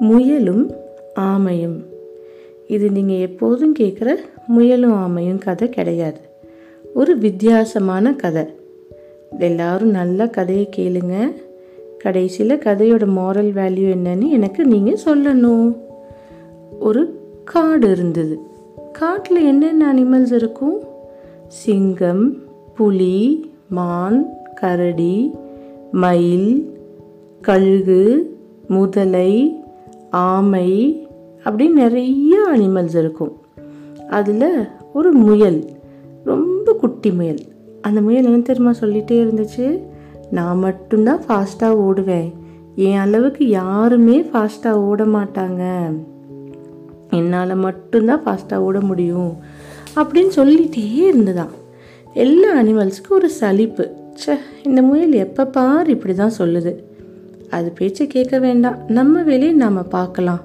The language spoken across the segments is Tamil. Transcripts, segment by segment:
முயலும் ஆமையும். இது நீங்கள் எப்போதும் கேட்குற முயலும் ஆமையும் கதை கிடையாது. ஒரு வித்தியாசமான கதை. எல்லாரும் நல்ல கதையை கேளுங்க. கடைசியில் கதையோட மாரல் வேல்யூ என்னன்னு எனக்கு நீங்கள் சொல்லணும். ஒரு காடு இருந்தது. காட்டில் என்னென்ன அனிமல்ஸ் இருக்கும்? சிங்கம் புலி மான் கரடி மயில் கழுகு முதலை ஆமை அப்படி நிறைய அனிமல்ஸ் இருக்கும். அதில் ஒரு முயல் ரொம்ப குட்டி முயல். அந்த முயல் என்ன தெரியுமா சொல்லிகிட்டே இருந்துச்சு? நான் மட்டும்தான் ஃபாஸ்ட்டாக ஓடுவேன். என் அளவுக்கு யாருமே ஃபாஸ்ட்டாக ஓட மாட்டாங்க. என்னால் மட்டும்தான் ஃபாஸ்ட்டாக ஓட முடியும் அப்படின்னு சொல்லிகிட்டே இருந்ததாம் எல்லா அனிமல்ஸ்க்கும் ஒரு சலிப்பு. ச்சே இந்த முயல் எப்போ பார் இப்படி தான் சொல்லுது. அது பேச்சு கேட்க வேண்டாம். நம்ம வேலையை நாம் பார்க்கலாம்.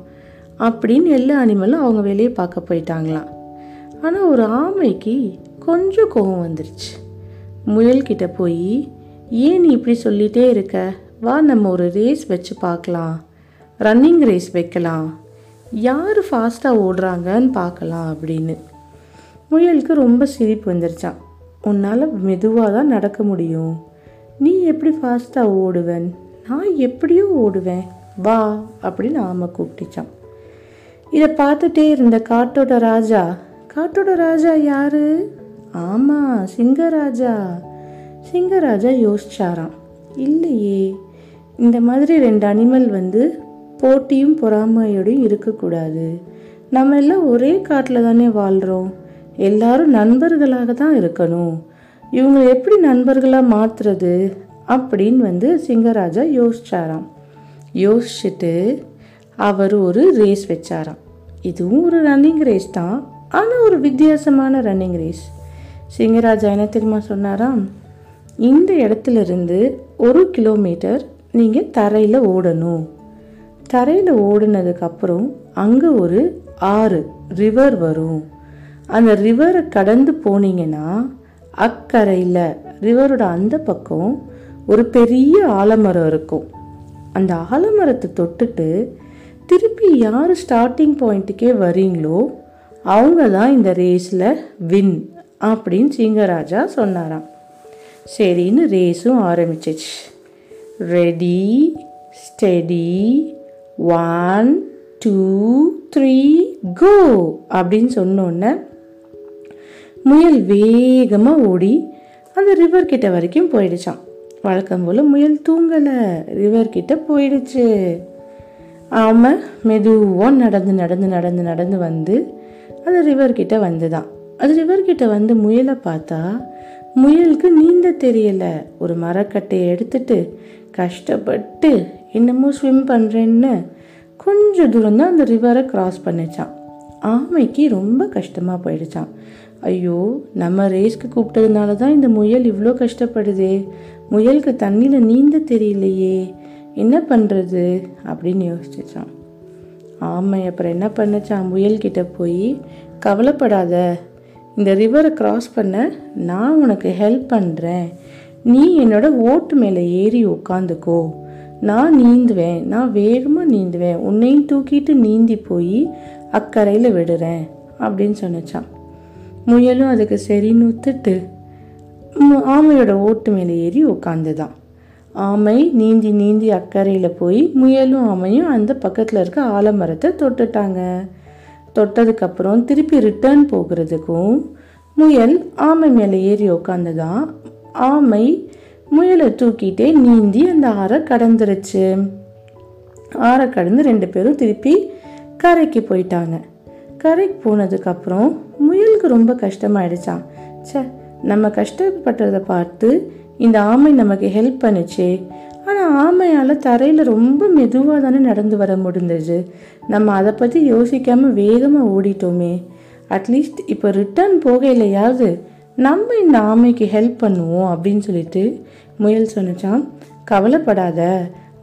அப்படின்னு எல்லா அனிமலும் அவங்க வேலையை பார்க்க போயிட்டாங்களாம். ஆனால் ஒரு ஆமைக்கு கொஞ்சம் கோபம் வந்துருச்சு. முயல்கிட்ட போய் ஏன் நீ இப்படி சொல்லிகிட்டே இருக்க? வா நம்ம ஒரு ரேஸ் வச்சு பார்க்கலாம். ரன்னிங் ரேஸ் வைக்கலாம். யார் ஃபாஸ்ட்டாக ஓடுறாங்கன்னு பார்க்கலாம் அப்படின்னு. முயலுக்கு ரொம்ப சிரிப்பு வந்துருச்சான் உன்னால் மெதுவாக தான் நடக்க முடியும். நீ எப்படி ஃபாஸ்ட்டாக ஓடுவன்? நான் எப்படியோ ஓடுவேன் வா அப்படின்னு ஆமை கூப்பிட்டுச்சான் இதை பார்த்துட்டே இருந்த காட்டோட ராஜா காட்டோட ராஜா யாரு? ஆமாம் சிங்கராஜா. சிங்கராஜா யோசிச்சாராம் இல்லையே இந்த மாதிரி ரெண்டு அனிமல் வந்து போட்டியும் பொறாமையோடையும் இருக்கக்கூடாது. நம்ம எல்லாம் ஒரே காட்டில் தானே வாழ்கிறோம் எல்லாரும் நண்பர்களாக தான் இருக்கணும். இவங்க எப்படி நண்பர்களாக மாற்றுறது அப்படின்னு வந்து சிங்கராஜா யோசிச்சாராம். யோசிச்சுட்டு அவர் ஒரு ரேஸ் வச்சாராம். இதுவும் ஒரு ரன்னிங் ரேஸ் தான் ஆனால் ஒரு வித்தியாசமான ரன்னிங் ரேஸ் சிங்கராஜா என்ன தெரியுமா சொன்னாராம்? இந்த இடத்துல இருந்து ஒரு கிலோமீட்டர் நீங்கள் தரையில் ஓடணும். தரையில் ஓடினதுக்கப்புறம் அங்கே ஒரு ஆறு ரிவர் வரும். அந்த ரிவரை கடந்து போனீங்கன்னா அக்கரையில் ரிவரோட அந்த பக்கம் ஒரு பெரிய ஆலமரம் இருக்கும். அந்த ஆலமரத்தை தொட்டுட்டு திருப்பி யார் ஸ்டார்டிங் பாயிண்ட்டுக்கே வரீங்களோ அவங்க தான் இந்த ரேஸில் வின் அப்படின்னு சிங்கராஜா சொன்னாராம். சரின்னு ரேஸும் ஆரம்பிச்சிச்சு. Ready steady one two three go அப்படின்னு சொன்னோன்னே முயல் வேகமாக ஓடி அந்த ரிவர் கிட்ட வரைக்கும் போயிடுச்சான் வழக்கம் போல் முயல் தூங்கலை ரிவர்கிட்ட போயிடுச்சு. ஆமாம் மெதுவாக நடந்து நடந்து நடந்து நடந்து வந்து அது ரிவர் வந்து வந்துதான். அது ரிவர்கிட்ட வந்து முயலை பார்த்தா முயலுக்கு நீந்த தெரியலை. ஒரு மரக்கட்டையை எடுத்துட்டு கஷ்டப்பட்டு என்னமோ ஸ்விம் பண்ணுறேன்னு கொஞ்சம் தூரம் தான் அந்த ரிவரை க்ராஸ் பண்ணிச்சான். ஆமைக்கு ரொம்ப கஷ்டமாக போயிடுச்சான் ஐயோ நம்ம ரேஸ்க்கு கூப்பிட்டதுனால தான் இந்த முயல் இவ்வளோ கஷ்டப்படுதே. முயலுக்கு தண்ணியில் நீந்த தெரியலையே. என்ன பண்ணுறது அப்படின்னு யோசிச்சான். ஆமை அப்புறம் என்ன பண்ணுச்சான்? முயல்கிட்ட போய் கவலைப்படாத. இந்த ரிவரை க்ராஸ் பண்ண நான் உனக்கு ஹெல்ப் பண்ணுறேன் நீ என்னோட ஓட்டு மேலே ஏறி உட்காந்துக்கோ நான் நீந்துவேன். நான் வேகமாக நீந்துவேன். உன்னையும் தூக்கிட்டு நீந்தி போய் அக்கறையில் விடுறேன். அப்படின்னு சொன்னச்சான். முயலும் அதுக்கு சரின்னு ஒத்துட்டு ஆமையோட ஓட்டு மேலே ஏறி உட்காந்துதான் ஆமை நீந்தி நீந்தி அக்கறையில் போய் முயலும் ஆமையும் அந்த பக்கத்தில் இருக்க ஆலமரத்தை தொட்டுட்டாங்க. தொட்டதுக்கப்புறம் திருப்பி ரிட்டர்ன் போகிறதுக்கும் முயல் ஆமை மேலே ஏறி உட்காந்துதான் ஆமை முயலை தூக்கிட்டே நீந்தி அந்த ஆறை கடந்துருச்சு. ஆறை கடந்து ரெண்டு பேரும் திருப்பி கரைக்கு போயிட்டாங்க. கரைக்கு போனதுக்கப்புறம் முயல் அவனுக்கு ரொம்ப கஷ்டமாயிடுச்சான் ச்சே நம்ம கஷ்டப்பட்டதை பார்த்து இந்த ஆமை நமக்கு ஹெல்ப் பண்ணுச்சே. ஆனால் ஆமையால் தரையில் ரொம்ப மெதுவாக தானே நடந்து வர முடிந்தது நம்ம அதை பற்றி யோசிக்காமல் வேகமாக ஓடிட்டோமே. அட்லீஸ்ட் இப்போ ரிட்டர்ன் போகையிலையாவது நம்ம இந்த ஆமைக்கு ஹெல்ப் பண்ணுவோம் அப்படின்னு சொல்லிட்டு முயல் சொன்னச்சான் கவலைப்படாத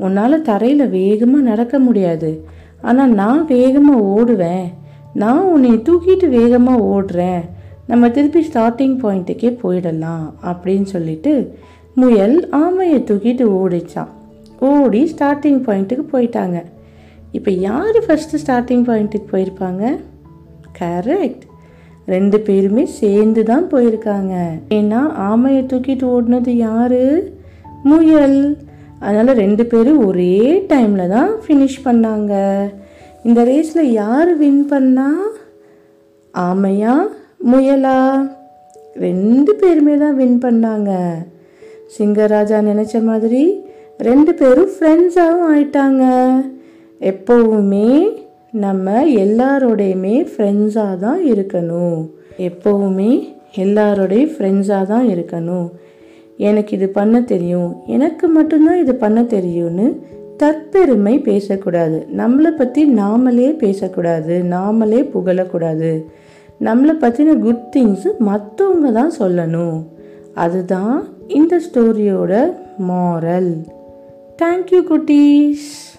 உன்னால் தரையில் வேகமாக நடக்க முடியாது. ஆனால் நான் வேகமாக ஓடுவேன். நான் உன்னை தூக்கிட்டு வேகமாக ஓடுறேன். நம்ம திருப்பி ஸ்டார்டிங் பாயிண்ட்டுக்கே போயிடலாம் அப்படின்னு சொல்லிட்டு முயல் ஆமையை தூக்கிட்டு ஓடிச்சான். ஓடி ஸ்டார்டிங் பாயிண்ட்டுக்கு போயிட்டாங்க. இப்போ யார் ஃபஸ்ட்டு ஸ்டார்டிங் பாயிண்ட்டுக்கு போயிருப்பாங்க? கரெக்ட் ரெண்டு பேருமே சேர்ந்து தான் போயிருக்காங்க. ஏன்னா ஆமையை தூக்கிட்டு ஓடினது யாரு? முயல். அதனால் ரெண்டு பேரும் ஒரே டைமில் தான் ஃபினிஷ் பண்ணாங்க. இந்த ரேஸில் யார் வின் பண்ணா? ஆமையா? முயலா? ரெண்டு பேருமே தான் வின் பண்ணாங்க. சிங்கராஜா நினச்ச மாதிரி ரெண்டு பேரும் ஃப்ரெண்ட்ஸாகவும் ஆயிட்டாங்க. எப்போவுமே நம்ம எல்லாரோடையுமே ஃப்ரெண்ட்ஸாக தான் இருக்கணும். எப்போவுமே எல்லாரோடைய ஃப்ரெண்ட்ஸாக தான் இருக்கணும். எனக்கு இது பண்ண தெரியும். எனக்கு மட்டும்தான் இது பண்ண தெரியும்னு தற்பெருமை பேசக்கூடாது. நம்மளை பற்றி நாமளே பேசக்கூடாது. நாமளே புகழக்கூடாது. நம்மளை பற்றின குட் திங்ஸு மற்றவங்க தான் சொல்லணும். அதுதான் இந்த ஸ்டோரியோட மாரல் தேங்க்யூ குட்டீஸ்.